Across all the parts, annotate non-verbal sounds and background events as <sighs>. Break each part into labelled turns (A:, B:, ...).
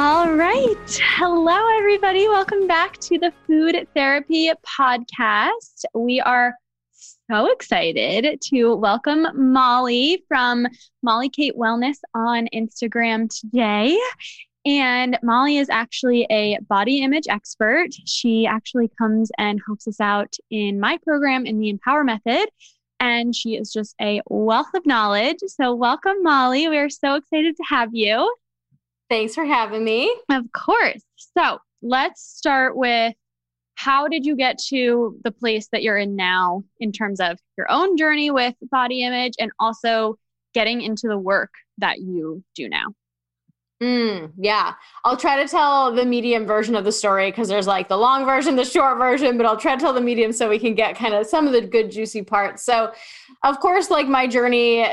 A: All right. Hello, everybody. Welcome back to the Food Therapy Podcast. We are so excited to welcome Molly from Molly Kate Wellness on Instagram today. And Molly is actually a body image expert. She actually comes and helps us out in my program in the Empower Method. And she is just a wealth of knowledge. So, welcome, Molly. We are so excited to have you.
B: Thanks for having me.
A: Of course. So let's start with how did you get to the place that you're in now in terms of your own journey with body image and also getting into the work that you do now?
B: Mm, yeah. I'll try to tell the medium version of the story because there's like the long version, the short version, but I'll try to tell the medium so we can get kind of some of the good, juicy parts. So, of course, like my journey,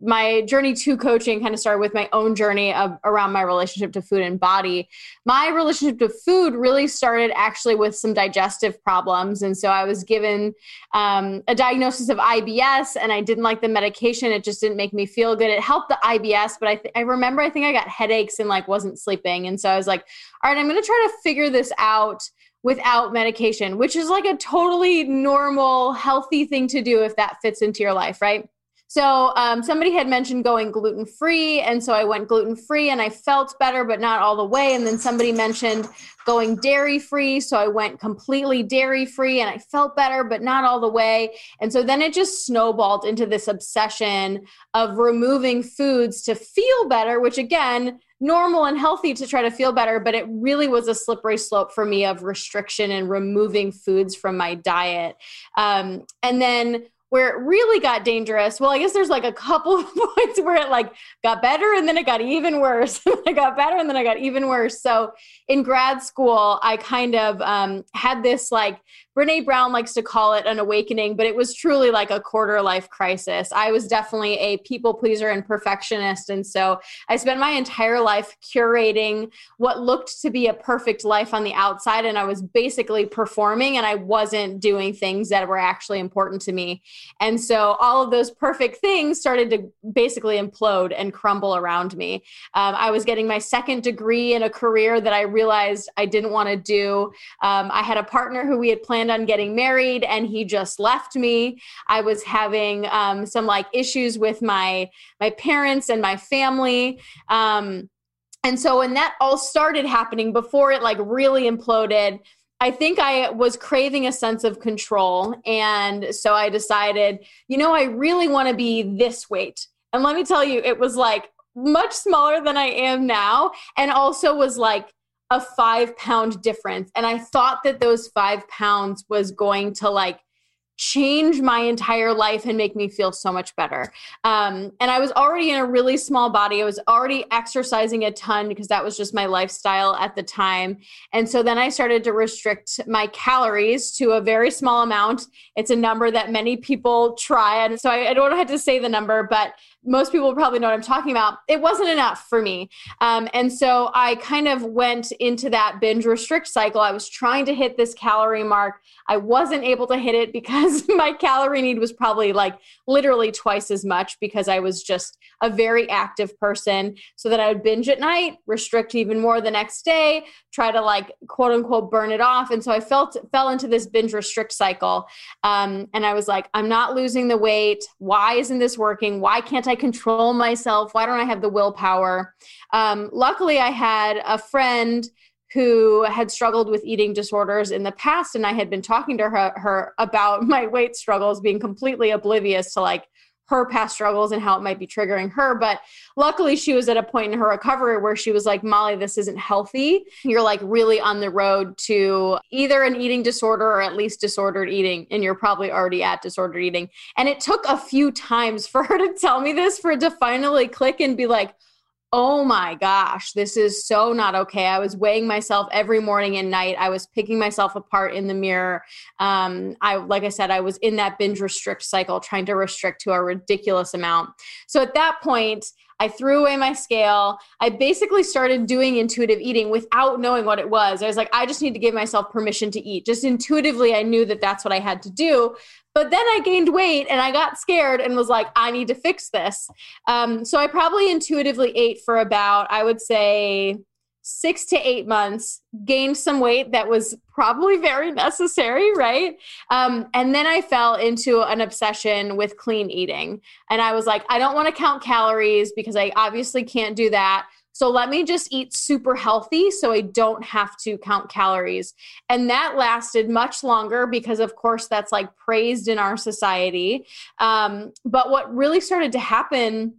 B: my journey to coaching kind of started with my own journey of around my relationship to food and body. My relationship to food really started actually with some digestive problems. And so I was given um, a diagnosis of IBS and I didn't like the medication. It just didn't make me feel good. It helped the IBS, but I, th- I remember I think I got headaches and like wasn't sleeping. And so I was like, all right, I'm going to try to figure this out without medication, which is like a totally normal, healthy thing to do if that fits into your life, right? So um, somebody had mentioned going gluten free, and so I went gluten free, and I felt better, but not all the way. And then somebody mentioned going dairy free, so I went completely dairy free, and I felt better, but not all the way. And so then it just snowballed into this obsession of removing foods to feel better, which again normal and healthy to try to feel better, but it really was a slippery slope for me of restriction and removing foods from my diet. Um, and then where it really got dangerous. Well i guess there's like a couple <laughs> of points where it like got better and then it got even worse. <laughs> I got better and then i got even worse. So in grad school i kind of um, had this like Brene Brown likes to call it an awakening, but it was truly like a quarter life crisis. I was definitely a people pleaser and perfectionist. And so I spent my entire life curating what looked to be a perfect life on the outside. And I was basically performing and I wasn't doing things that were actually important to me. And so all of those perfect things started to basically implode and crumble around me. Um, I was getting my second degree in a career that I realized I didn't want to do. Um, I had a partner who we had planned planned on getting married and he just left me. I was having um, some like issues with my my parents and my family. Um, and so when that all started happening before it like really imploded, I think I was craving a sense of control. And so I decided, you know, I really want to be this weight. And let me tell you, it was like much smaller than I am now. And also was like a five pound difference. And I thought that those five pounds was going to like change my entire life and make me feel so much better. Um, and I was already in a really small body. I was already exercising a ton because that was just my lifestyle at the time. And so then I started to restrict my calories to a very small amount. It's a number that many people try. And so I, I don't have to say the number, but most people probably know what I'm talking about. It wasn't enough for me. Um, and so I kind of went into that binge restrict cycle. I was trying to hit this calorie mark. I wasn't able to hit it because <laughs> my calorie need was probably like literally twice as much because I was just a very active person. So that I would binge at night, restrict even more the next day, try to like quote unquote burn it off. And so I felt fell into this binge restrict cycle. Um, and I was like, I'm not losing the weight. Why isn't this working? Why can't I control myself? Why don't I have the willpower? Um, luckily, I had a friend who had struggled with eating disorders in the past and i had been talking to her, her about <laughs> my weight struggles being completely oblivious to like her past struggles and how it might be triggering her. But luckily, she was at a point in her recovery where she was like, Molly, this isn't healthy. You're like really on the road to either an eating disorder or at least disordered eating. And you're probably already at disordered eating. And it took a few times <laughs> for her to tell me this, for it to finally click and be like, oh my gosh, this is so not okay. I was weighing myself every morning and night. I was picking myself apart in the mirror. Um, I, like I said, I was in that binge restrict cycle, trying to restrict to a ridiculous amount. So at that point, I threw away my scale. I basically started doing intuitive eating without knowing what it was. I was like, I just need to give myself permission to eat. Just intuitively, I knew that that's what I had to do. But then I gained weight and I got scared and was like, I need to fix this. Um, so I probably intuitively ate for about, I would say, six to eight months, gained some weight that was probably very necessary, right? Um, and then I fell into an obsession with clean eating. And I was like, I don't want to count calories because I obviously can't do that. So let me just eat super healthy so I don't have to count calories. And that lasted much longer because, of course, that's like praised in our society. Um, but what really started to happen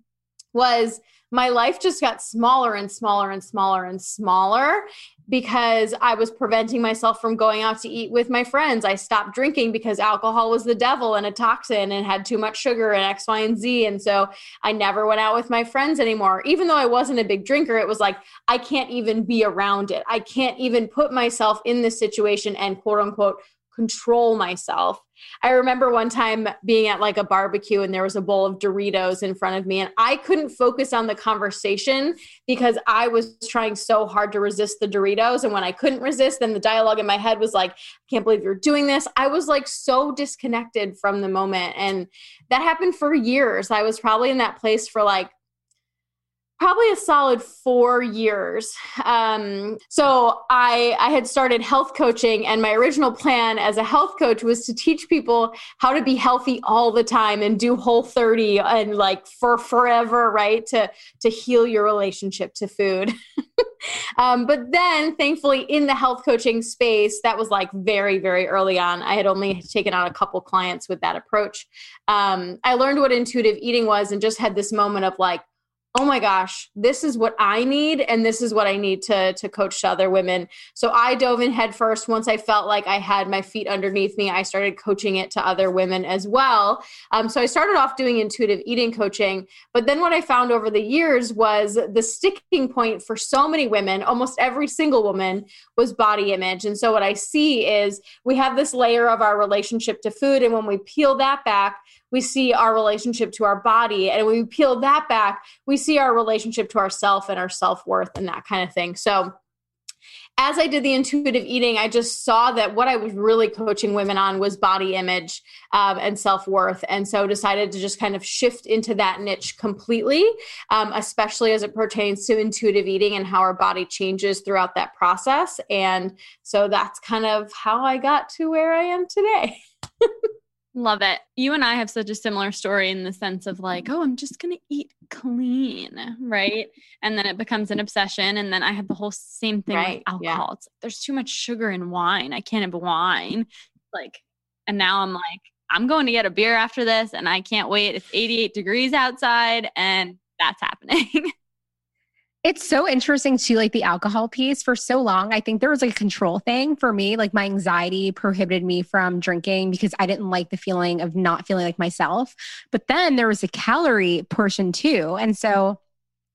B: was my life just got smaller and smaller and smaller and smaller because I was preventing myself from going out to eat with my friends. I stopped drinking because alcohol was the devil and a toxin and had too much sugar and X, Y, and Z. And so I never went out with my friends anymore. Even though I wasn't a big drinker, it was like, I can't even be around it. I can't even put myself in this situation and quote unquote control myself. I remember one time being at like a barbecue and there was a bowl of Doritos in front of me, and I couldn't focus on the conversation because I was trying so hard to resist the Doritos. And when I couldn't resist, then the dialogue in my head was like, I can't believe you're doing this. I was like so disconnected from the moment. And that happened for years. I was probably in that place for like probably a solid four years. Um, so I, I had started health coaching, and my original plan as a health coach was to teach people how to be healthy all the time and do Whole 30 and like for forever, right? To to heal your relationship to food. <laughs> um, but then, thankfully, in the health coaching space, that was like very very early on. I had only taken on a couple clients with that approach. Um, I learned what intuitive eating was, and just had this moment of like oh my gosh this is what i need and this is what i need to to coach to other women. So i dove in head first once i felt like i had my feet underneath me i started coaching it to other women as well. Um, so i started off doing intuitive eating coaching but then what i found over the years was the sticking point for so many women almost every single woman was body image. And so what i see is we have this layer of our relationship to food and when we peel that back we see our relationship to our body. And when we peel that back, we see our relationship to ourself and our self worth and that kind of thing. So, as I did the intuitive eating, I just saw that what I was really coaching women on was body image um, and self worth. And so decided to just kind of shift into that niche completely, um, especially as it pertains to intuitive eating and how our body changes throughout that process. And so that's kind of how I got to where I am today. <laughs>
A: Love it. You and I have such a similar story in the sense of like, oh, I'm just going to eat clean, right? And then it becomes an obsession. And then I have the whole same thing right. with alcohol. Yeah. It's like, there's too much sugar in wine. I can't have wine. Like, and now I'm like, I'm going to get a beer after this and I can't wait. It's 88 degrees outside and that's happening. <laughs>
C: It's so interesting too, like the alcohol piece. For so long, I think there was like a control thing for me. Like my anxiety prohibited me from drinking because I didn't like the feeling of not feeling like myself. But then there was a calorie portion too. And so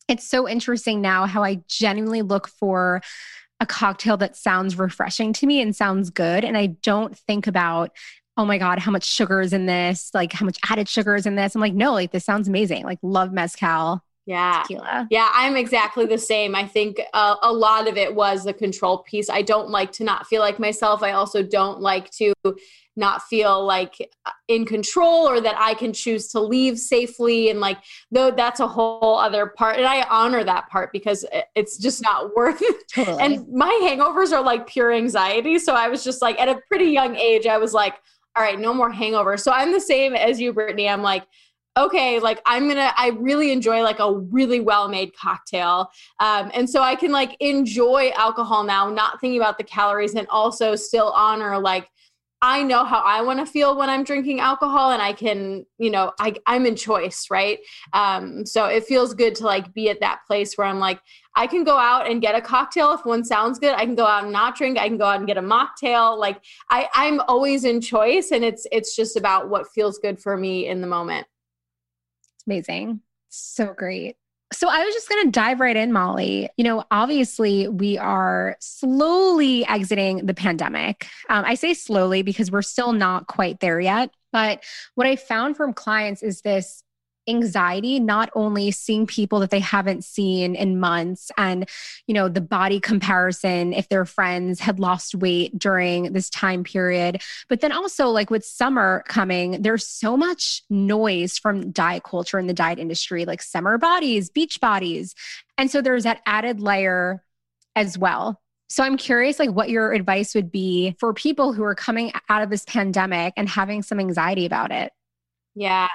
C: it's so interesting now how I genuinely look for a cocktail that sounds refreshing to me and sounds good. And I don't think about, oh my God, how much sugar is in this? Like how much added sugar is in this? I'm like, no, like this sounds amazing. Like love mezcal
B: yeah. Tequila. yeah i'm exactly the same. I think uh, a lot of it was the control piece. I don't like to not feel like myself. I also don't like to not feel like uh, in control or that i can choose to leave safely and like though that's a whole other part. And i honor that part because it's just not <laughs> worth it. Totally. and my hangovers are like pure anxiety. So i was just like at a pretty young age i was like all right no more hangovers. So i'm the same as you brittany. I'm like okay, like I'm gonna, I really enjoy like a really well made cocktail. Um, and so I can like enjoy alcohol now, not thinking about the calories and also still honor like, I know how I want to feel when I'm drinking alcohol and I can, you know, I, I'm in choice, right? Um, so it feels good to like be at that place where I'm like, I can go out and get a cocktail if one sounds good. I can go out and not drink. I can go out and get a mocktail. Like I, I'm always in choice and it's it's just about what feels good for me in the moment.
C: Amazing. So great. So I was just going to dive right in, Molly. You know, obviously, we are slowly exiting the pandemic. Um, I say slowly because we're still not quite there yet. But what I found from clients is this anxiety not only seeing people that they haven't seen in months and you know the body comparison if their friends had lost weight during this time period but then also like with summer coming there's so much noise from diet culture and the diet industry like summer bodies beach bodies and so there's that added layer as well so I'm curious like what your advice would be for people who are coming out of this pandemic and having some anxiety about it.
B: Yeah.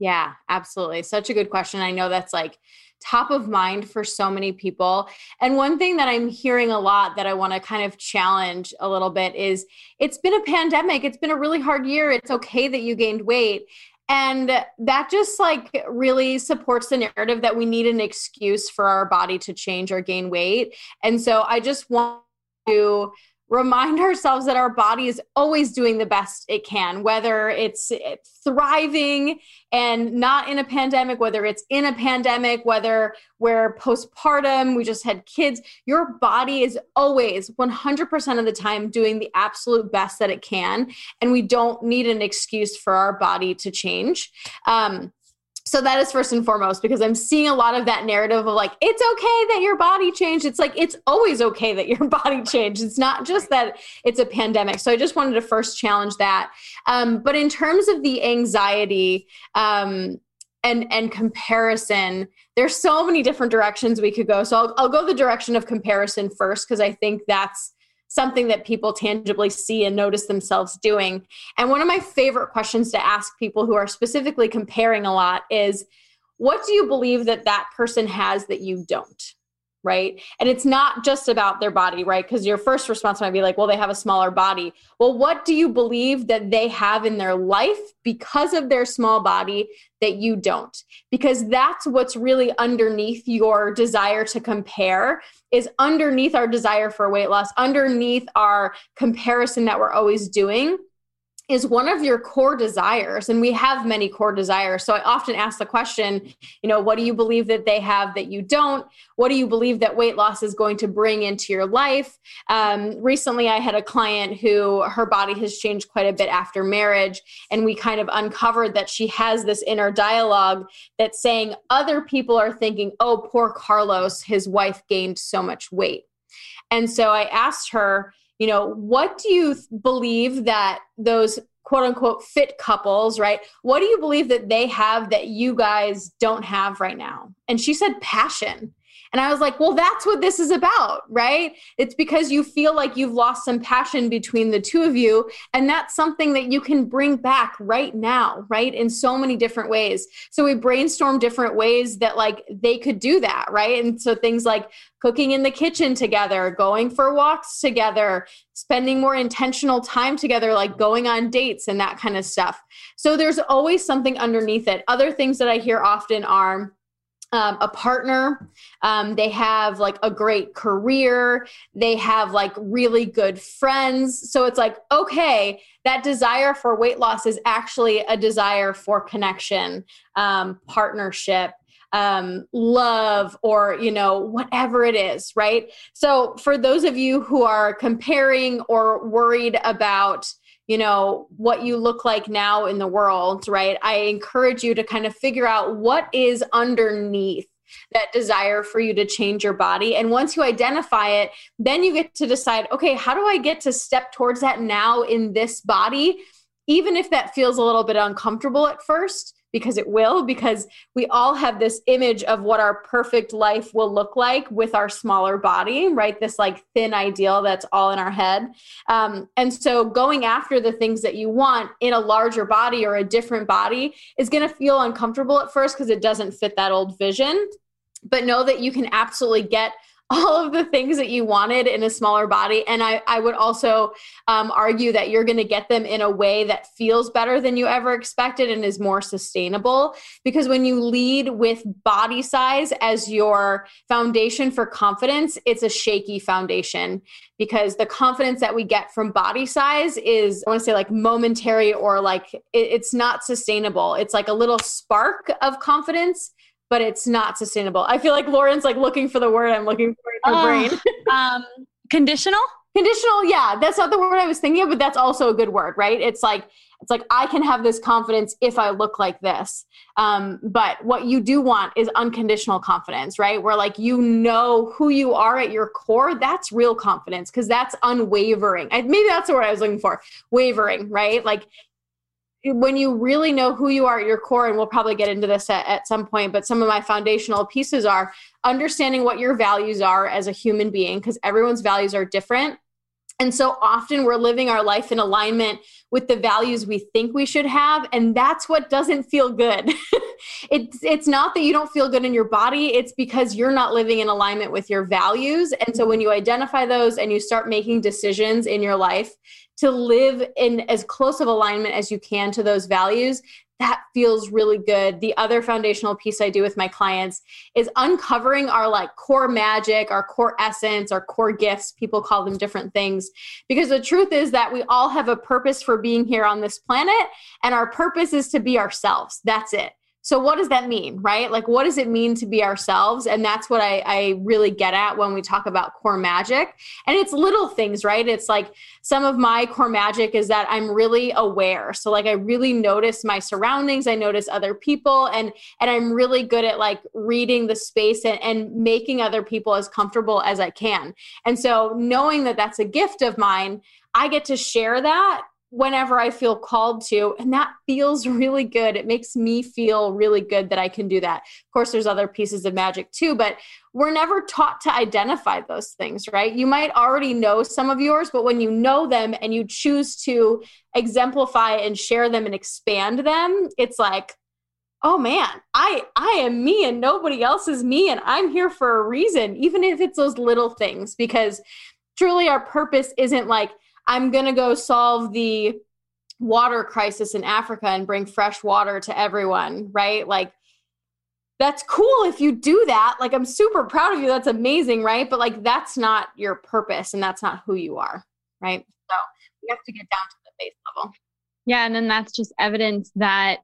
B: Yeah, absolutely. Such a good question. I know that's like top of mind for so many people. And one thing that I'm hearing a lot that I want to kind of challenge a little bit is it's been a pandemic. It's been a really hard year. It's okay that you gained weight. And that just like really supports the narrative that we need an excuse for our body to change or gain weight. And so I just want to remind ourselves that our body is always doing the best it can, whether it's thriving and not in a pandemic, whether it's in a pandemic, whether we're postpartum, we just had kids. Your body is always 100% of the time doing the absolute best that it can. And we don't need an excuse for our body to change. Um, so that is first and foremost because i'm seeing a lot of that narrative of like it's okay that your body changed. It's like it's always okay that your <laughs> body changed. It's not just that it's a pandemic. So i just wanted to first challenge that. Um, but in terms of the anxiety um, and and comparison there's so many different directions we could go. So i'll, I'll go the direction of comparison first because i think that's something that people tangibly see and notice themselves doing. And one of my favorite questions to ask people who are specifically comparing a lot is what do you believe that that person has that you don't? Right? And it's not just about their body, right? Because your first response might be like, well, they have a smaller body. Well, what do you believe that they have in their life because of their small body that you don't? Because that's what's really underneath your desire to compare is underneath our desire for weight loss, underneath our comparison that we're always doing is one of your core desires and we have many core desires. So i often ask the question you know what do you believe that they have that you don't? What do you believe that weight loss is going to bring into your life? Um, recently i had a client who her body has changed quite a bit after marriage and we kind of uncovered that she has this inner dialogue that's saying other people are thinking oh poor carlos his wife gained so much weight. And so i asked her you know, what do you believe that those quote unquote fit couples, right? What do you believe that they have that you guys don't have right now? And she said passion. And I was like, well, that's what this is about, right? It's because you feel like you've lost some passion between the two of you. And that's something that you can bring back right now, right? In so many different ways. So we brainstorm different ways that like they could do that, right? And so things like cooking in the kitchen together, going for walks together, spending more intentional time together, like going on dates and that kind of stuff. So there's always something underneath it. Other things that I hear often are, um, a partner. Um, they have like a great career. They have like really good friends. So it's like, okay, that desire for weight loss is actually a desire for connection, um, partnership, um, love, or, you know, whatever it is, right? So for those of you who are comparing or worried about, you know what you look like now in the world right? I encourage you to kind of figure out what is underneath that desire for you to change your body. And once you identify it then you get to decide okay how do i get to step towards that now in this body? Even if that feels a little bit uncomfortable at first because it will, because we all have this image of what our perfect life will look like with our smaller body, right? This like thin ideal that's all in our head. Um, and so going after the things that you want in a larger body or a different body is going to feel uncomfortable at first because it doesn't fit that old vision. But know that you can absolutely get all of the things that you wanted in a smaller body. And I, I would also um, argue that you're going to get them in a way that feels better than you ever expected and is more sustainable. Because when you lead with body size as your foundation for confidence, it's a shaky foundation because the confidence that we get from body size is, I want to say, like momentary or like it, it's not sustainable. It's like a little spark of confidence but it's not sustainable. I feel like Lauren's like looking for the word I'm looking for in her uh, brain. <laughs>
A: um, conditional?
B: Conditional, yeah. That's not the word I was thinking of, but that's also a good word, right? It's like it's like I can have this confidence if I look like this. Um, but what you do want is unconditional confidence, right? Where like you know who you are at your core. That's real confidence because that's unwavering. I, maybe that's the word I was looking for. Wavering, right? Like when you really know who you are at your core, and we'll probably get into this at, at, some point, but some of my foundational pieces are understanding what your values are as a human being, because everyone's values are different. And so often we're living our life in alignment with the values we think we should have. And that's what doesn't feel good. <laughs> it's, it's not that you don't feel good in your body, it's because you're not living in alignment with your values. And so when you identify those and you start making decisions in your life to live in as close of alignment as you can to those values that feels really good. The other foundational piece I do with my clients is uncovering our like core magic, our core essence, our core gifts. People call them different things. Because the truth is that we all have a purpose for being here on this planet, and our purpose is to be ourselves. That's it. So, what does that mean, right? Like, what does it mean to be ourselves? And that's what I, I, really get at when we talk about core magic. And it's little things, right? It's like some of my core magic is that I'm really aware. So, like, I really notice my surroundings, I notice other people, and and I'm really good at like reading the space and, and making other people as comfortable as I can. And so, knowing that that's a gift of mine, I get to share that whenever I feel called to. And that feels really good. It makes me feel really good that I can do that. Of course, there's other pieces of magic too, but we're never taught to identify those things, right? You might already know some of yours, but when you know them and you choose to exemplify and share them and expand them, it's like, oh man i i am me and nobody else is me and i'm here for a reason even if it's those little things because truly our purpose isn't like I'm going to go solve the water crisis in Africa and bring fresh water to everyone, right? Like, that's cool if you do that. Like, I'm super proud of you. That's amazing, right? But, like, that's not your purpose and that's not who you are, right? So, we have to get down to the base level.
A: Yeah. And then that's just evidence that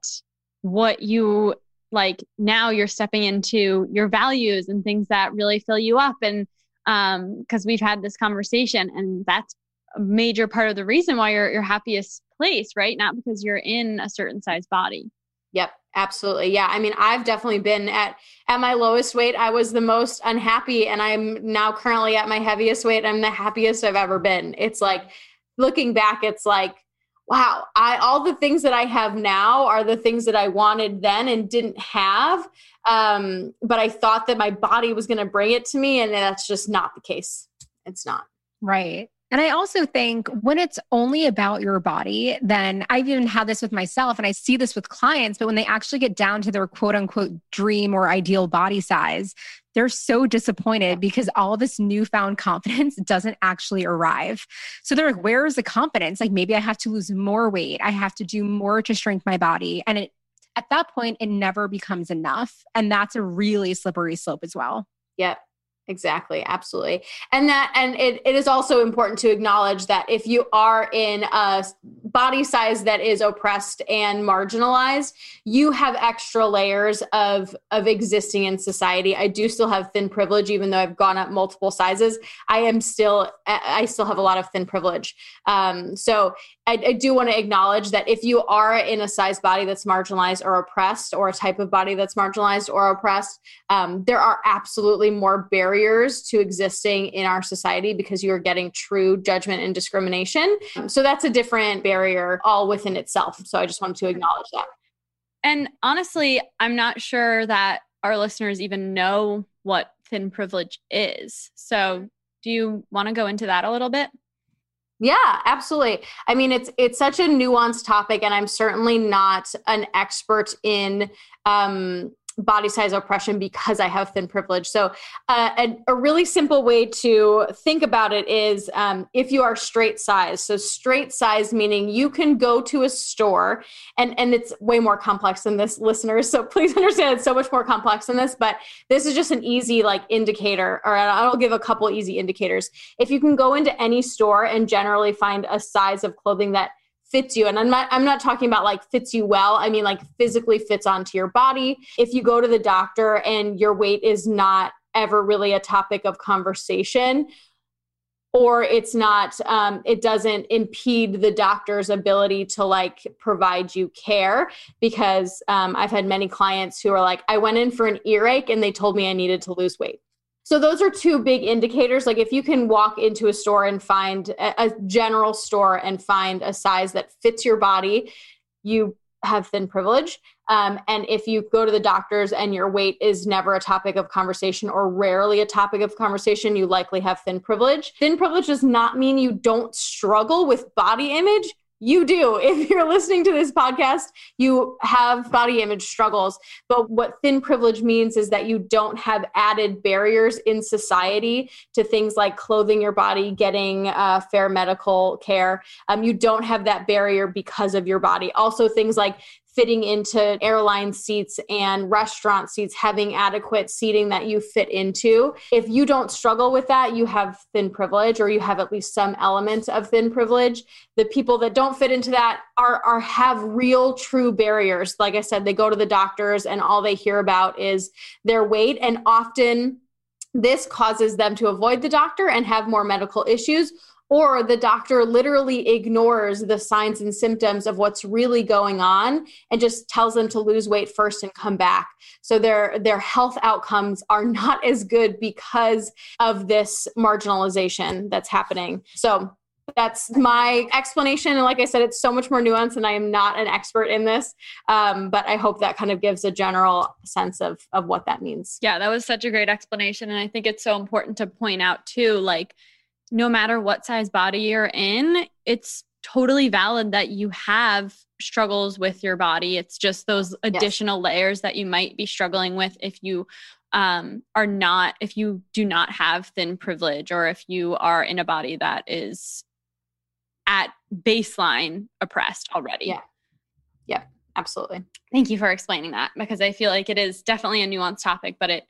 A: what you like now you're stepping into your values and things that really fill you up. And um, because we've had this conversation and that's a major part of the reason why you're your happiest place, right? Not because you're in a certain size body.
B: Yep, absolutely. Yeah, I mean, I've definitely been at at my lowest weight. I was the most unhappy, and I'm now currently at my heaviest weight. I'm the happiest I've ever been. It's like looking back, it's like, wow, I all the things that I have now are the things that I wanted then and didn't have. Um, but I thought that my body was going to bring it to me, and that's just not the case. It's not.
C: Right. And I also think when it's only about your body, then I've even had this with myself and I see this with clients, but when they actually get down to their quote unquote dream or ideal body size, they're so disappointed because all this newfound <laughs> confidence doesn't actually arrive. So they're like, where is the confidence? Like maybe I have to lose more weight. I have to do more to shrink my body. And it, at that point, it never becomes enough. And that's a really slippery slope as well.
B: Yep exactly absolutely. And that and it, it is also important to acknowledge that if you are in a body size that is oppressed and marginalized you have extra layers of of existing in society. I do still have thin privilege even though i've gone up multiple sizes. I am still i still have a lot of thin privilege. Um, so I, I do want to acknowledge that if you are in a size body that's marginalized or oppressed, or a type of body that's marginalized or oppressed, um, there are absolutely more barriers to existing in our society because you are getting true judgment and discrimination. So that's a different barrier all within itself. So I just wanted to acknowledge that.
A: And honestly, I'm not sure that our listeners even know what thin privilege is. So do you want to go into that a little bit?
B: Yeah, absolutely. I mean, it's it's such a nuanced topic, and I'm certainly not an expert in um, body size oppression because I have thin privilege. So, uh, a, a, really simple way to think about it is um, if you are straight size. So, straight size meaning you can go to a store, and and it's way more complex than this, listeners. So please <laughs> understand it's so much more complex than this. But this is just an easy like indicator, or I'll give a couple easy indicators. If you can go into any store and generally find a size of clothing that fits you. And i'm not i'm not talking about like fits you well. I mean like physically fits onto your body. If you go to the doctor and your weight is not ever really a topic of conversation or it's not um, it doesn't impede the doctor's ability to like provide you care because um, i've had many clients who are like i went in for an earache and they told me i needed to lose weight so those are two big indicators. Like if you can walk into a store and find a, general store and find a size that fits your body, you have thin privilege. Um, and if you go to the doctors and your weight is never a topic of conversation or rarely a topic of conversation, you likely have thin privilege. Thin privilege does not mean you don't struggle with body image you do. <laughs> If you're listening to this podcast, you have body image struggles. But what thin privilege means is that you don't have added barriers in society to things like clothing your body, getting uh, fair medical care. Um, you don't have that barrier because of your body. Also, things like fitting into airline seats and restaurant seats, having adequate seating that you fit into. If you don't struggle with that, you have thin privilege or you have at least some element of thin privilege. The people that don't fit into that are, are have real true barriers. Like I said, they go to the doctors and all they hear about is their weight and often this causes them to avoid the doctor and have more medical issues or the doctor literally ignores the signs and symptoms of what's really going on and just tells them to lose weight first and come back. So their their health outcomes are not as good because of this marginalization that's happening. So that's my explanation. And like i said it's so much more nuanced and i am not an expert in this um, but i hope that kind of gives a general sense of of what that means.
A: Yeah that was such a great explanation. And i think it's so important to point out too like no matter what size body you're in, it's totally valid that you have struggles with your body. It's just those additional yes. layers that you might be struggling with if you um, are not, if you do not have thin privilege or if you are in a body that is at baseline oppressed already.
B: Yeah. Yeah, absolutely.
A: Thank you for explaining that because I feel like it is definitely a nuanced topic, but it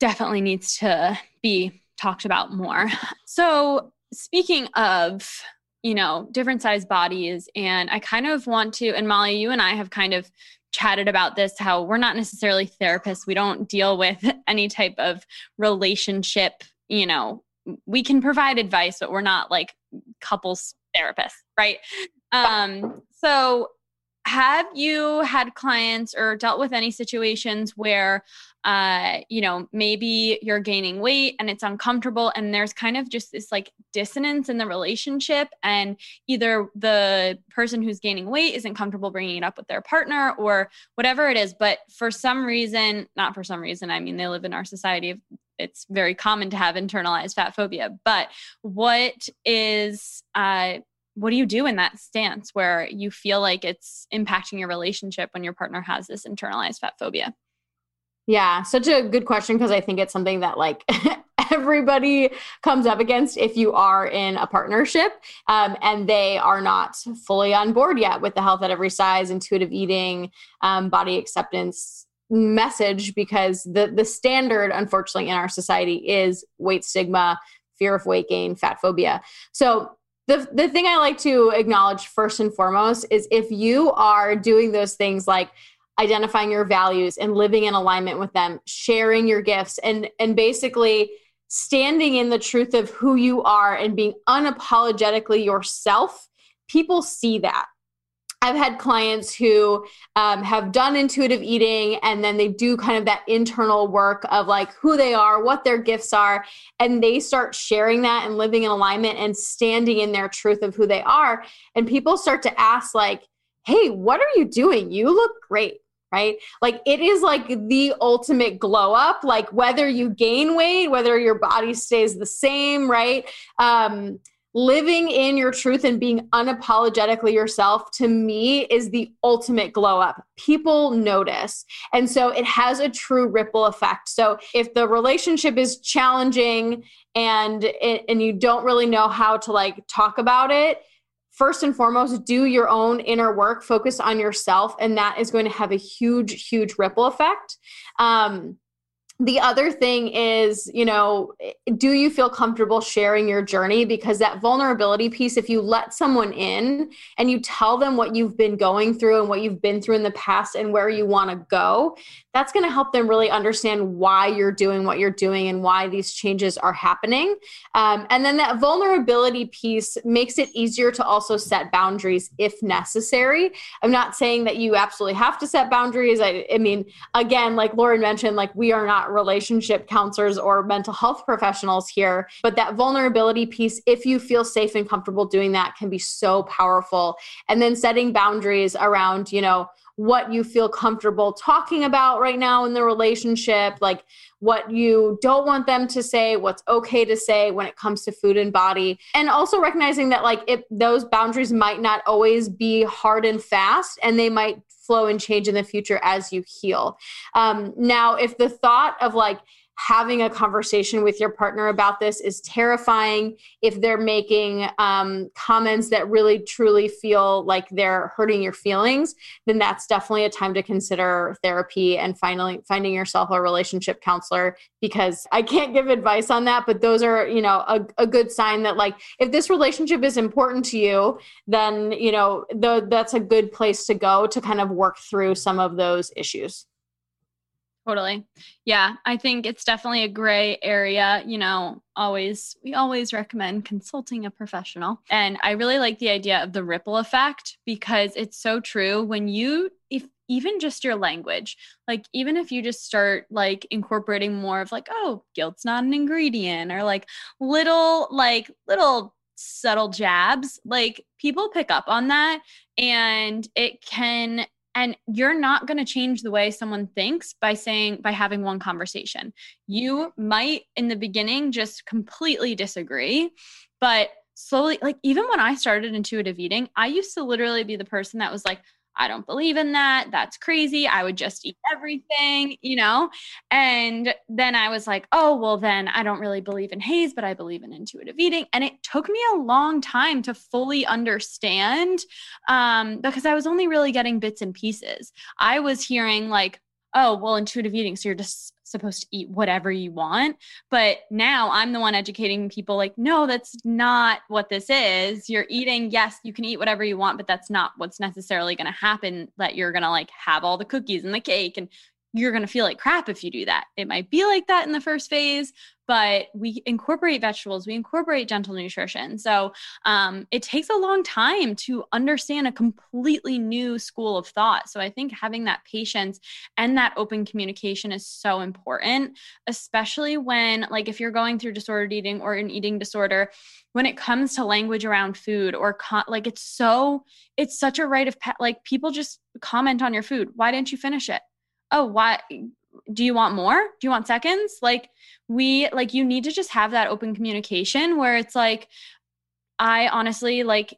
A: definitely needs to be talked about more. <laughs> So, speaking of, you know, different size bodies, and I kind of want to, and Molly, you and I have kind of chatted about this how we're not necessarily therapists. We don't deal with <laughs> any type of relationship, you know, we can provide advice, but we're not like couples therapists, right? Um, so have you had clients or dealt with any situations where uh, you know, maybe you're gaining weight and it's uncomfortable, and there's kind of just this like dissonance in the relationship, and either the person who's gaining weight isn't comfortable bringing it up with their partner or whatever it is, but for some reason, not for some reason, I mean, they live in our society. It's very common to have internalized fat phobia, but what is, uh, what do you do in that stance where you feel like it's impacting your relationship when your partner has this internalized fat phobia?
B: Yeah, such a good question because I think it's something that like <laughs> everybody comes up against if you are in a partnership um, and they are not fully on board yet with the health at every size, intuitive eating, um, body acceptance message because the the standard unfortunately in our society is weight stigma fear of weight gain fat phobia so the, the thing I like to acknowledge first and foremost is if you are doing those things like identifying your values and living in alignment with them sharing your gifts and and basically standing in the truth of who you are and being unapologetically yourself people see that I've had clients who um, have done intuitive eating and then they do kind of that internal work of like who they are, what their gifts are, and they start sharing that and living in alignment and standing in their truth of who they are. And people start to ask, like, hey, what are you doing? You look great right? Like it is like the ultimate glow up, like whether you gain weight, whether your body stays the same, right? Um, living in your truth and being unapologetically yourself to me is the ultimate glow up. People notice. And so it has a true ripple effect. So if the relationship is challenging and and you don't really know how to like talk about it, first and foremost do your own inner work, focus on yourself and that is going to have a huge huge ripple effect. Um the other thing is, you know, do you feel comfortable sharing your journey? Because that vulnerability piece, if you let someone in and you tell them what you've been going through and what you've been through in the past and where you want to go, that's going to help them really understand why you're doing what you're doing and why these changes are happening. Um, and then that vulnerability piece makes it easier to also set boundaries if necessary. I'm not saying that you absolutely have to set boundaries. I, I mean, again, like Lauren mentioned, like we are not relationship counselors or mental health professionals here, but that vulnerability piece, if you feel safe and comfortable doing that, can be so powerful. And then setting boundaries around, you know, what you feel comfortable talking about right now in the relationship, like what you don't want them to say, what's okay to say when it comes to food and body. And also recognizing that like if those boundaries might not always be hard and fast and they might flow and change in the future as you heal. Um, now, if the thought of like having a conversation with your partner about this is terrifying if they're making um, comments that really truly feel like they're hurting your feelings then that's definitely a time to consider therapy and finally finding yourself a relationship counselor because i can't give advice on that but those are you know a, a good sign that like if this relationship is important to you then you know the, that's a good place to go to kind of work through some of those issues
A: Totally. Yeah, I think it's definitely a gray area. You know, always, we always recommend consulting a professional. And I really like the idea of the ripple effect because it's so true. When you, if even just your language, like even if you just start like incorporating more of like, oh, guilt's not an ingredient or like little, like little subtle jabs, like people pick up on that and it can and you're not going to change the way someone thinks by saying by having one conversation. You might in the beginning just completely disagree but slowly like even when i started intuitive eating i used to literally be the person that was like I don't believe in that. That's crazy. I would just eat everything, you know? And then I was like, oh, well, then I don't really believe in HAES, but I believe in intuitive eating. And it took me a long time to fully understand um, because I was only really getting bits and pieces. I was hearing, like, oh, well, intuitive eating. So you're just supposed to eat whatever you want. But now I'm the one educating people like, no, that's not what this is. You're eating, yes, you can eat whatever you want, but that's not what's necessarily going to happen. That you're going to like have all the cookies and the cake and you're going to feel like crap if you do that. It might be like that in the first phase, but we incorporate vegetables, we incorporate gentle nutrition. So um, it takes a long time to understand a completely new school of thought. So I think having that patience and that open communication is so important, especially when, like, if you're going through disordered eating or an eating disorder, when it comes to language around food or con- like it's so it's such a rite of pet like people just comment on your food why didn't you finish it oh why do you want more? Do you want seconds? Like we like you need to just have that open communication where it's like i honestly like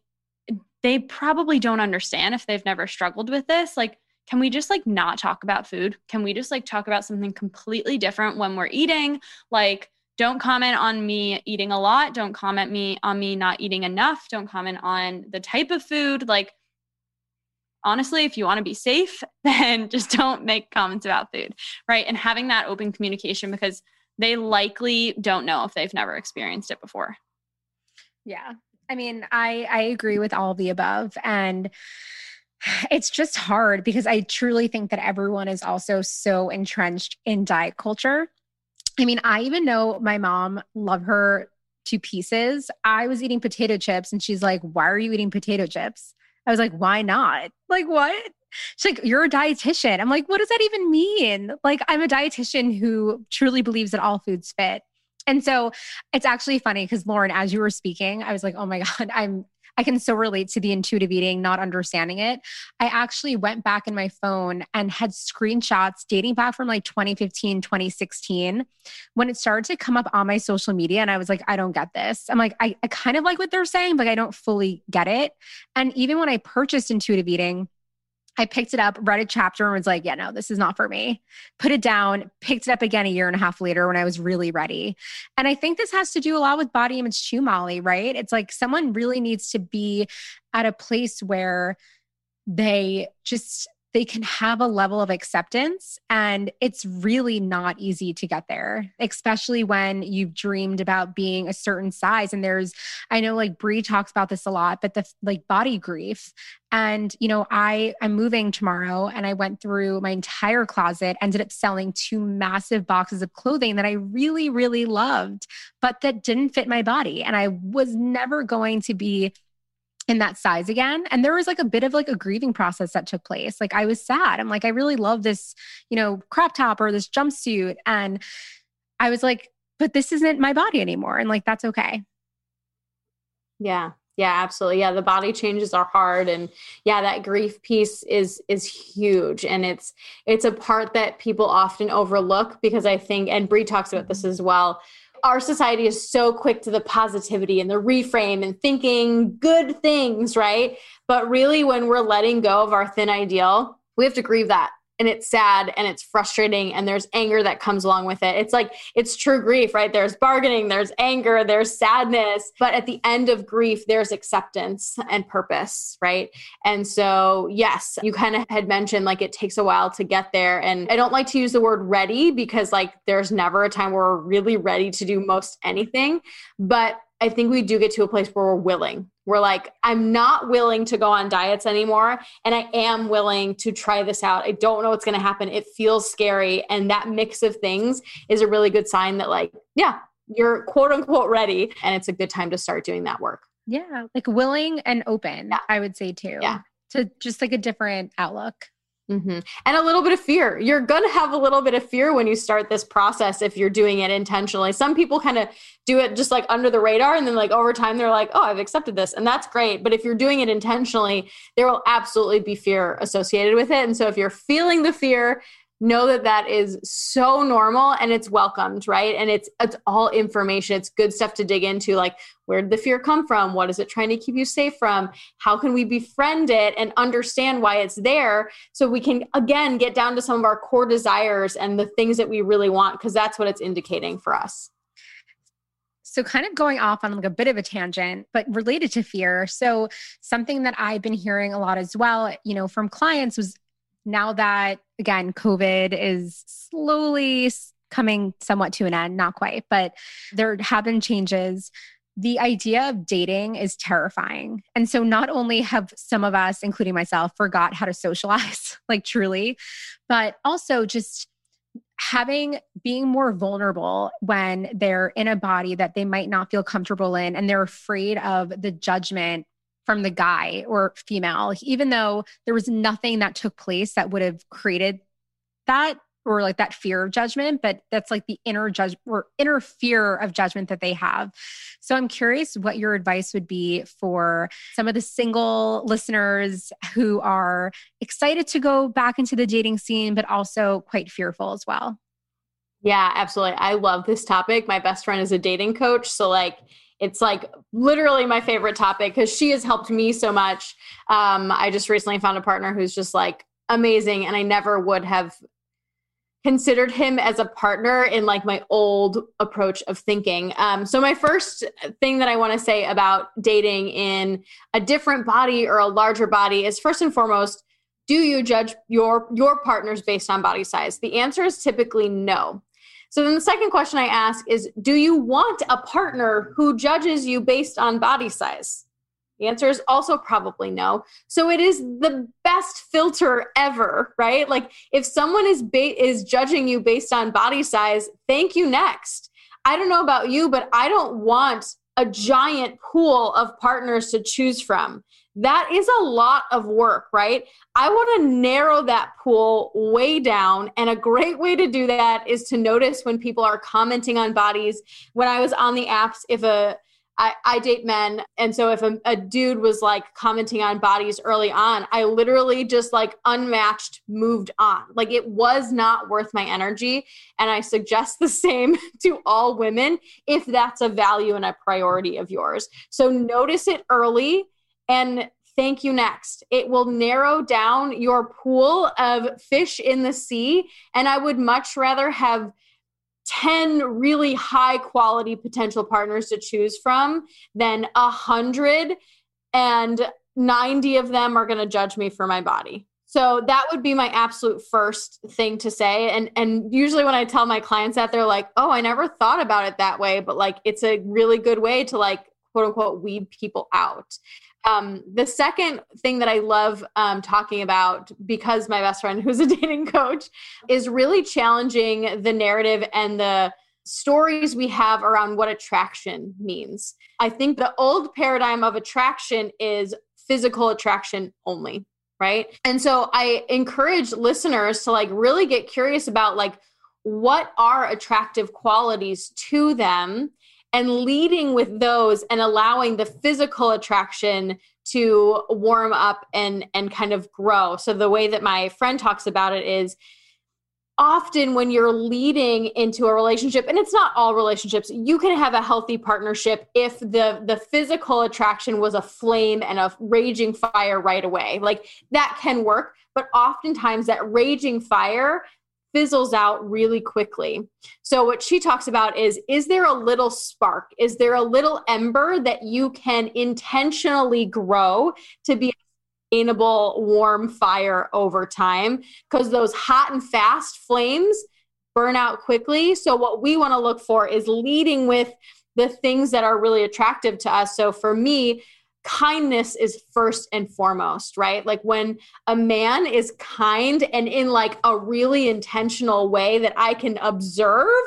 A: they probably don't understand if they've never struggled with this. Like can we just like not talk about food? Can we just like talk about something completely different when we're eating? Like don't comment on me eating a lot. Don't comment me on me not eating enough. Don't comment on the type of food. Like honestly, if you want to be safe, <laughs> then just don't make comments about food, right? And having that open communication because they likely don't know if they've never experienced it before.
C: Yeah. I mean, I I agree with all the above and <sighs> it's just hard because I truly think that everyone is also so entrenched in diet culture. I mean, I even know my mom love her to pieces. I was eating potato chips and she's like, "Why are you eating potato chips?" I was like, why not? Like, what? She's like, you're a dietitian. I'm like, what does that even mean? Like, I'm a dietitian who truly believes that all foods fit. And so it's actually funny because Lauren, as you were speaking, I was like, oh my <laughs> God, I'm I can so relate to the intuitive eating, not understanding it. I actually went back in my phone and had screenshots dating back from like 2015, 2016, when it started to come up on my social media. And I was like, I don't get this. I'm like, I, I kind of like what they're saying, but I don't fully get it. And even when I purchased intuitive eating, I picked it up, read a chapter, and was like, yeah, no, this is not for me. Put it down, picked it up again a year and a half later when I was really ready. And I think this has to do a lot with body image too, Molly, right? It's like someone really needs to be at a place where they just they can have a level of acceptance. And it's really not easy to get there, especially when you've dreamed about being a certain size. And there's, I know like Brie talks about this a lot, but the like body grief. And, you know, I, I'm moving tomorrow and I went through my entire closet, ended up selling two massive boxes of clothing that I really, really loved, but that didn't fit my body. And I was never going to be in that size again. And there was like a bit of like a grieving process that took place. Like i was sad. I'm like i really love this you know crop top or this jumpsuit. And i was like but this isn't my body anymore. And like that's okay.
B: Yeah. Yeah absolutely. Yeah the body changes are hard. And yeah that grief piece is is huge. And it's it's a part that people often overlook because i think and brie talks about this mm-hmm. as well our society is so quick to the positivity and the reframe and thinking good things, right? But really, when we're letting go of our thin ideal, we have to grieve that and it's sad and it's frustrating and there's anger that comes along with it. It's like it's true grief, right? There's bargaining, there's anger, there's sadness, but at the end of grief there's acceptance and purpose, right? And so, yes, you kind of had mentioned like it takes a while to get there and I don't like to use the word ready because like there's never a time where we're really ready to do most anything, but I think we do get to a place where we're willing. We're like, I'm not willing to go on diets anymore. And I am willing to try this out. I don't know what's going to happen. It feels scary. And that mix of things is a really good sign that, like, yeah, you're quote unquote ready. And it's a good time to start doing that work.
C: Yeah. Like willing and open, yeah. I would say too.
B: Yeah.
C: To just like a different outlook.
B: Mm-hmm. And a little bit of fear. You're going to have a little bit of fear when you start this process if you're doing it intentionally. Some people kind of do it just like under the radar and then like over time they're like, "Oh, I've accepted this." And that's great. But if you're doing it intentionally, there will absolutely be fear associated with it. And so if you're feeling the fear, know that that is so normal and it's welcomed right? And it's it's all information. It's good stuff to dig into like where did the fear come from? What is it trying to keep you safe from? How can we befriend it and understand why it's there so we can again get down to some of our core desires and the things that we really want because that's what it's indicating for us.
C: So kind of going off on like a bit of a tangent but related to fear. So something that i've been hearing a lot as well you know from clients was now that again covid is slowly coming somewhat to an end not quite but there have been changes. The idea of dating is terrifying. And so not only have some of us including myself forgot how to socialize <laughs> like truly but also just having being more vulnerable when they're in a body that they might not feel comfortable in and they're afraid of the judgment from the guy or female, even though there was nothing that took place that would have created that or like that fear of judgment, but that's like the inner judge or inner fear of judgment that they have. So I'm curious what your advice would be for some of the single listeners who are excited to go back into the dating scene, but also quite fearful as well.
B: Yeah, absolutely. I love this topic. My best friend is a dating coach. So, like, it's like literally my favorite topic because she has helped me so much. Um, I just recently found a partner who's just like amazing, and I never would have considered him as a partner in like my old approach of thinking. Um, so my first thing that I want to say about dating in a different body or a larger body is first and foremost, do you judge your your partners based on body size? The answer is typically no. So then the second question I ask is Do you want a partner who judges you based on body size? The answer is also probably no. So it is the best filter ever, right? Like if someone is ba- is judging you based on body size, thank you next. I don't know about you, but I don't want a giant pool of partners to choose from that is a lot of work, right? I want to narrow that pool way down. And a great way to do that is to notice when people are commenting on bodies. When I was on the apps, if a I, I date men. And so if a, a dude was like commenting on bodies early on, I literally just like unmatched moved on. Like it was not worth my energy. And I suggest the <laughs> same to all women if that's a value and a priority of yours. So notice it early and thank you next. It will narrow down your pool of fish in the sea. And I would much rather have 10 really high quality potential partners to choose from than a hundred and 90 of them are going to judge me for my body so that would be my absolute first thing to say and and usually when i tell my clients that they're like oh i never thought about it that way but like it's a really good way to like quote unquote weed people out um, the second thing that I love um, talking about, because my best friend, <laughs> who's a dating coach, is really challenging the narrative and the stories we have around what attraction means. I think the old paradigm of attraction is physical attraction only, right? And so I encourage listeners to like really get curious about like what are attractive qualities to them and leading with those and allowing the physical attraction to warm up and and kind of grow. So the way that my friend talks about it is often when you're leading into a relationship and it's not all relationships you can have a healthy partnership if the the physical attraction was a flame and a raging fire right away. Like that can work but oftentimes that raging fire fizzles out really quickly. So, what she talks about is Is there a little spark? Is there a little ember that you can intentionally grow to be a sustainable, warm fire over time? Because those hot and fast flames burn out quickly. So, what we want to look for is leading with the things that are really attractive to us. So, for me, kindness is first and foremost, right? Like when a man is kind and in like a really intentional way that I can observe,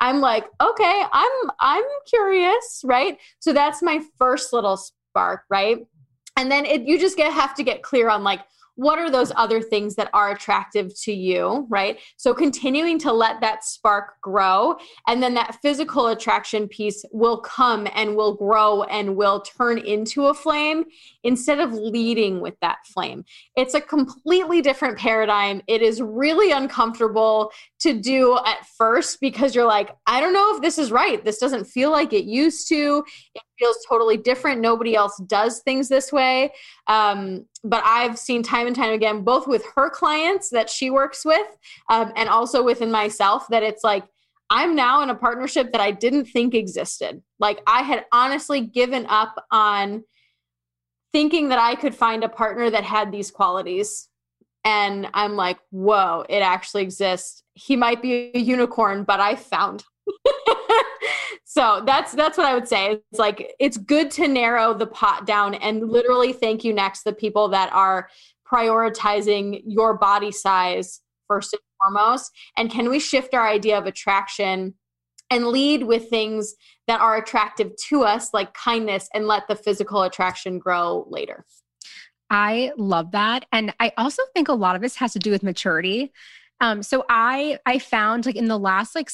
B: I'm like, okay, I'm I'm curious, right? So that's my first little spark, right? And then it you just get have to get clear on like what are those other things that are attractive to you, right? So continuing to let that spark grow and then that physical attraction piece will come and will grow and will turn into a flame instead of leading with that flame. It's a completely different paradigm. It is really uncomfortable to do at first because you're like, I don't know if this is right. This doesn't feel like it used to. It feels totally different. Nobody else does things this way. Um, but I've seen time and time again, both with her clients that she works with um, and also within myself, that it's like, I'm now in a partnership that I didn't think existed. Like I had honestly given up on thinking that I could find a partner that had these qualities. And I'm like, whoa, it actually exists. He might be a unicorn, but I found. <laughs> so that's that's what I would say. It's like it's good to narrow the pot down and literally thank you next the people that are prioritizing your body size first and foremost. And can we shift our idea of attraction and lead with things that are attractive to us, like kindness, and let the physical attraction grow later.
C: I love that. And I also think a lot of this has to do with maturity. Um, so I I found like in the last like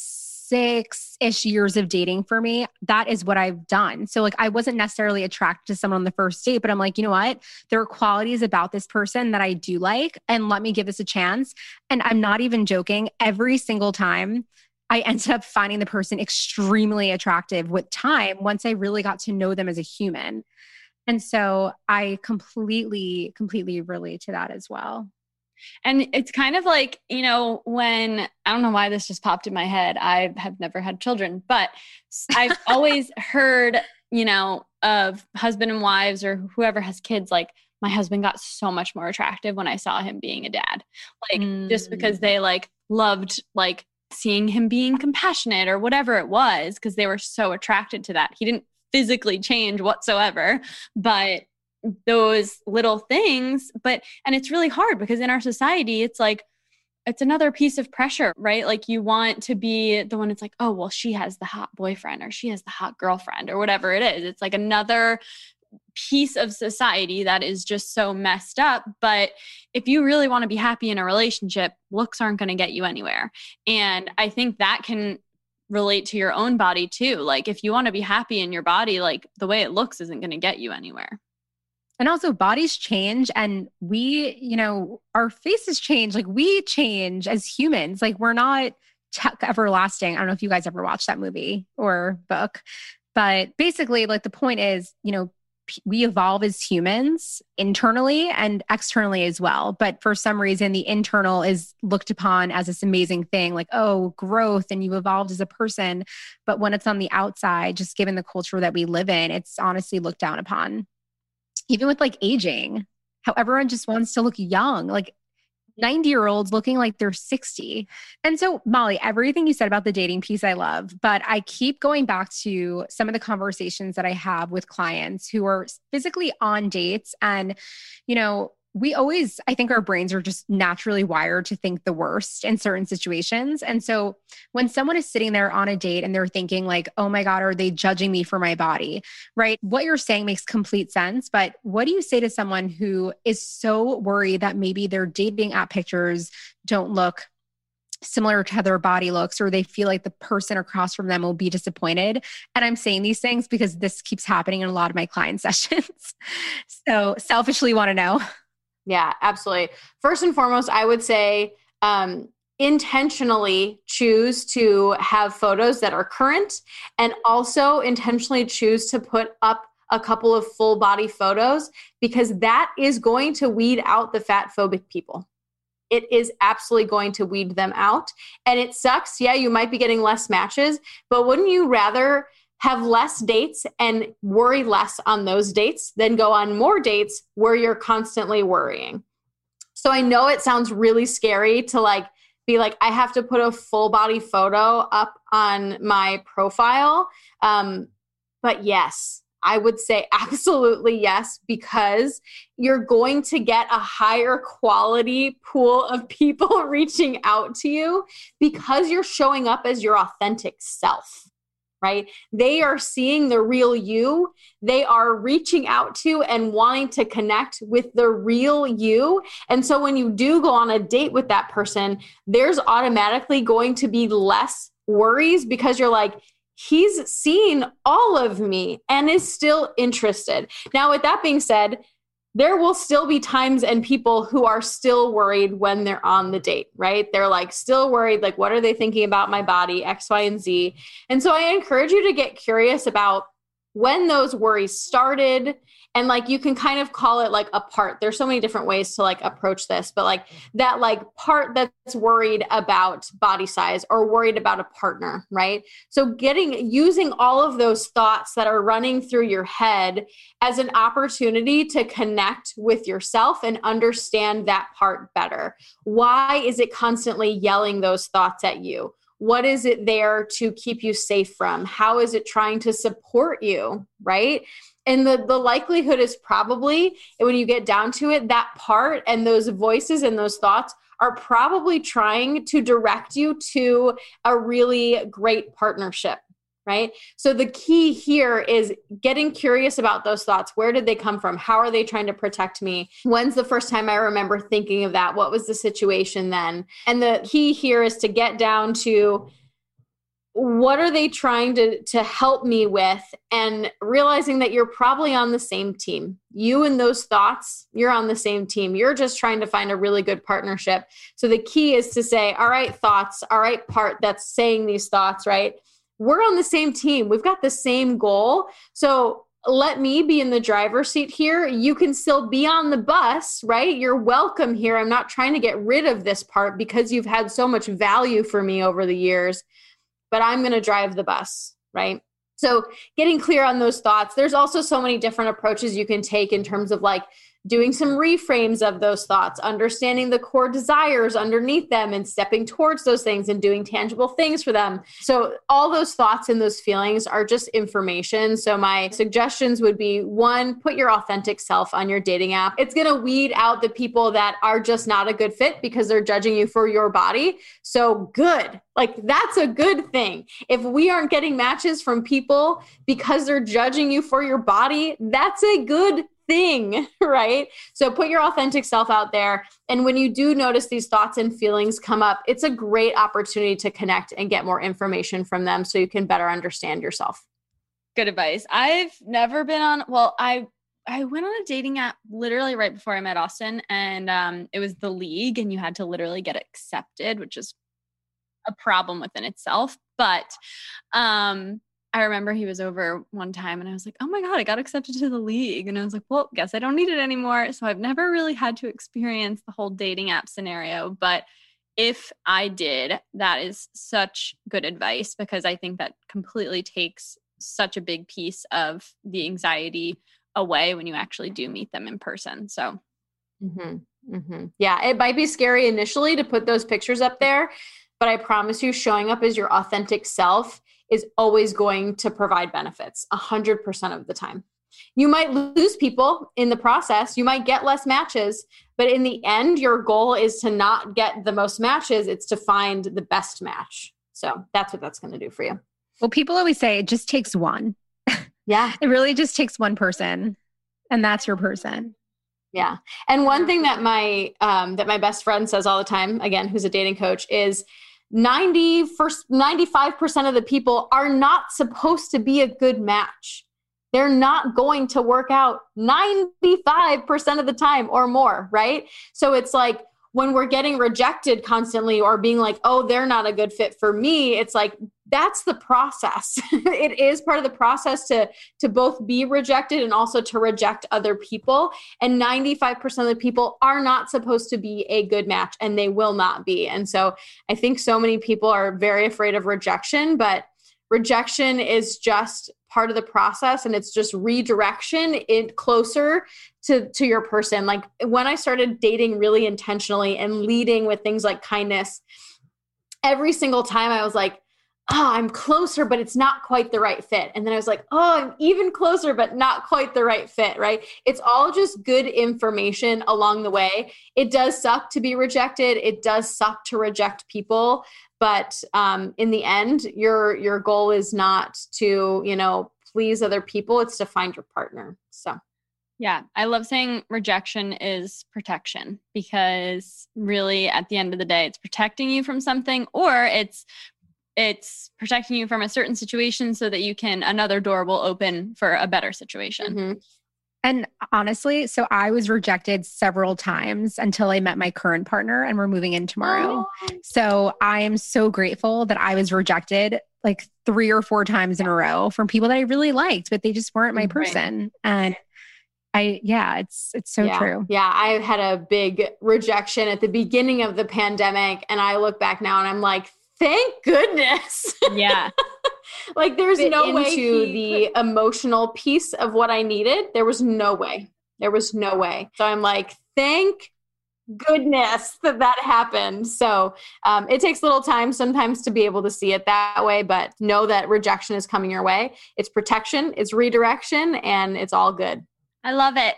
C: six ish years of dating for me, that is what I've done. So, like, I wasn't necessarily attracted to someone on the first date, but I'm like, you know what? There are qualities about this person that I do like, and let me give this a chance. And I'm not even joking. Every single time I ended up finding the person extremely attractive with time once I really got to know them as a human. And so I completely, completely relate to that as well.
A: And it's kind of like, you know, when I don't know why this just popped in my head. I have never had children, but I've <laughs> always heard, you know, of husband and wives or whoever has kids, like, my husband got so much more attractive when I saw him being a dad. Like, mm. just because they like loved like seeing him being compassionate or whatever it was because they were so attracted to that. He didn't physically change whatsoever, but those little things, but and it's really hard because in our society it's like it's another piece of pressure, right? Like you want to be the one that's like, oh, well, she has the hot boyfriend or she has the hot girlfriend or whatever it is. It's like another piece of society that is just so messed up. But if you really want to be happy in a relationship, looks aren't going to get you anywhere. And I think that can relate to your own body too. Like if you want to be happy in your body, like the way it looks isn't going to get you anywhere.
C: And also, bodies change, and we, you know, our faces change. Like we change as humans. Like we're not everlasting. I don't know if you guys ever watched that movie or book, but basically, like the point is, you know, we evolve as humans internally and externally as well. But for some reason, the internal is looked upon as this amazing thing like, oh, growth and you evolved as a person. But when it's on the outside, just given the culture that we live in, it's honestly looked down upon. Even with like aging, how everyone just wants to look young. Like 90 year olds looking like they're 60. And so, Molly, everything you said about the dating piece, I love, but I keep going back to some of the conversations that I have with clients who are physically on dates. And, you know, we always, I think our brains are just naturally wired to think the worst in certain situations. And so when someone is sitting there on a date and they're thinking, like, oh my God, are they judging me for my body? Right? What you're saying makes complete sense. But what do you say to someone who is so worried that maybe their dating app pictures don't look similar to how their body looks or they feel like the person across from them will be disappointed and i'm saying these things because this keeps happening in a lot of my client <laughs> sessions so selfishly want to know
B: yeah, absolutely. First and foremost, I would say um, intentionally choose to have photos that are current and also intentionally choose to put up a couple of full body photos because that is going to weed out the fat phobic people. It is absolutely going to weed them out. And it sucks. Yeah, you might be getting less matches, but wouldn't you rather have less dates and worry less on those dates than go on more dates where you're constantly worrying. So I know it sounds really scary to like be like, I have to put a full body photo up on my profile. Um, but yes, I would say <laughs> absolutely yes, because you're going to get a higher quality pool of <laughs> people reaching out to you because you're showing up as your authentic self right? They are seeing the real you. They are reaching out to and wanting to connect with the real you. And so when you do go on a date with that person, there's automatically going to be less worries because you're like, he's seen all of me and is still interested. Now, with that being said, there will still be times and people who are still worried when they're on the date, right? They're like still worried, like, what are they thinking about my body, X, Y, and Z. And so I encourage you to get curious about when those worries started and like you can kind of call it like a part. There's so many different ways to like approach this but like that like part that's worried about body size or worried about a partner right? So getting using all of those thoughts that are running through your head as an opportunity to connect with yourself and understand that part better. Why is it constantly yelling those thoughts at you? What is it there to keep you safe from? How is it trying to support you right and the the likelihood is probably when you get down to it that part and those voices and those thoughts are probably trying to direct you to a really great partnership right? So the key here is getting curious about those thoughts. Where did they come from? How are they trying to protect me? When's the first time I remember thinking of that? What was the situation then? And the key here is to get down to what are they trying to to help me with and realizing that you're probably on the same team you and those thoughts you're on the same team you're just trying to find a really good partnership so the key is to say all right thoughts all right part that's saying these thoughts right we're on the same team. We've got the same goal. So let me be in the driver's seat here. You can still be on the bus, right? You're welcome here. I'm not trying to get rid of this part because you've had so much value for me over the years, but I'm going to drive the bus, right? So, getting clear on those thoughts. There's also so many different approaches you can take in terms of like doing some reframes of those thoughts, understanding the core desires underneath them and stepping towards those things and doing tangible things for them. So, all those thoughts and those feelings are just information. So, my suggestions would be one, put your authentic self on your dating app. It's going to weed out the people that are just not a good fit because they're judging you for your body. So, good. Like, that's a good thing. If we aren't getting matches from people because they're judging you for your body, that's a good thing, <laughs> right? So put your authentic self out there. And when you do notice these thoughts and feelings come up, it's a great opportunity to connect and get more information from them so you can better understand yourself.
A: Good advice. I've never been on, well, I I went on a dating app literally right before I met Austin, and um, it was the league, and you had to literally get accepted, which is a problem within itself. But um, I remember he was over one time and I was like, oh my God, I got accepted to the league. And I was like, well, guess I don't need it anymore. So I've never really had to experience the whole dating app scenario. But if I did, that is such good advice because I think that completely takes such a big piece of the anxiety away when you actually do meet them in person. So,
B: mm-hmm, mm-hmm. yeah, it might be scary initially to put those pictures up there, but I promise you, showing up as your authentic self is always going to provide benefits 100% of the time. You might lose people in the process, you might get less matches, but in the end, your goal is to not get the most matches, it's to find the best match. So that's what that's going to do for you.
C: Well, people always say it just takes one. <laughs>
B: Yeah.
C: it really just takes one person, and that's your person.
B: Yeah. And one thing that my um, that my best friend says all the time, again, who's a dating coach, is 90 first 95% of the people are not supposed to be a good match. They're not going to work out 95% of the time or more, right? So it's like when we're getting rejected constantly or being like, oh, they're not a good fit for me, it's like that's the process. <laughs> it is part of the process to to both be rejected and also to reject other people. And 95% of the people are not supposed to be a good match and they will not be. And so I think so many people are very afraid of rejection, but rejection is just part of the process and it's just redirection it closer to to your person like when i started dating really intentionally and leading with things like kindness every single time i was like oh, I'm closer, but it's not quite the right fit. And then I was like, oh, I'm even closer, but not quite the right fit, right? It's all just good information along the way. It does suck to be rejected. It does suck to reject people. But um, in the end, your your goal is not to, you know, please other people. It's to find your partner. So
A: yeah, I love saying rejection is protection because really at the end of the day, it's protecting you from something or it's it's protecting you from a certain situation so that you can another door will open for a better situation. Mm-hmm.
C: And honestly, so I was rejected several times until I met my current partner and we're moving in tomorrow. Oh. So I am so grateful that I was rejected like three or four times in a row from people that I really liked, but they just weren't my person. Right. And I yeah, it's it's so
B: yeah.
C: true.
B: Yeah, I had a big rejection at the beginning of the pandemic and I look back now and I'm like, thank goodness.
A: Yeah. <laughs>
B: like there's no way to the could... emotional piece of what I needed. There was no way. There was no way. So I'm like, thank goodness that that happened. So um, it takes a little time sometimes to be able to see it that way, but know that rejection is coming your way. It's protection, it's redirection, and it's all good.
A: I love it.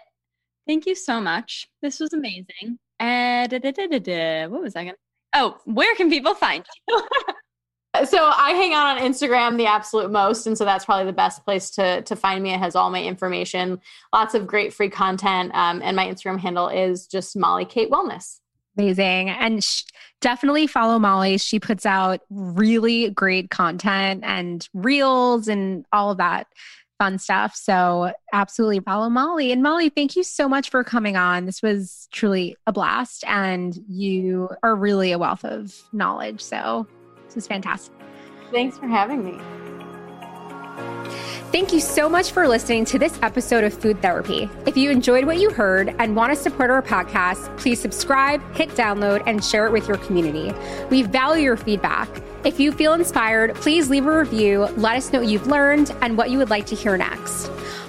A: Thank you so much. This was amazing. Uh, da, da, da, what was I going to Oh, where can people find you? <laughs>
B: so I hang out on Instagram the absolute most, and so that's probably the best place to to find me. It has all my information, lots of great free content, um, and my Instagram handle is just Molly Kate Wellness.
C: Amazing, and sh- definitely follow Molly. She puts out really great content and reels and all of that fun stuff. So absolutely follow Molly. And Molly, thank you so much for coming on. This was truly a blast. And you are really a wealth of knowledge. So this was fantastic.
B: Thanks for having me.
C: Thank you so much for listening to this episode of Food Therapy. If you enjoyed what you heard and want to support our podcast, please subscribe, hit download, and share it with your community. We value your feedback. If you feel inspired, please leave a review, let us know what you've learned and what you would like to hear next.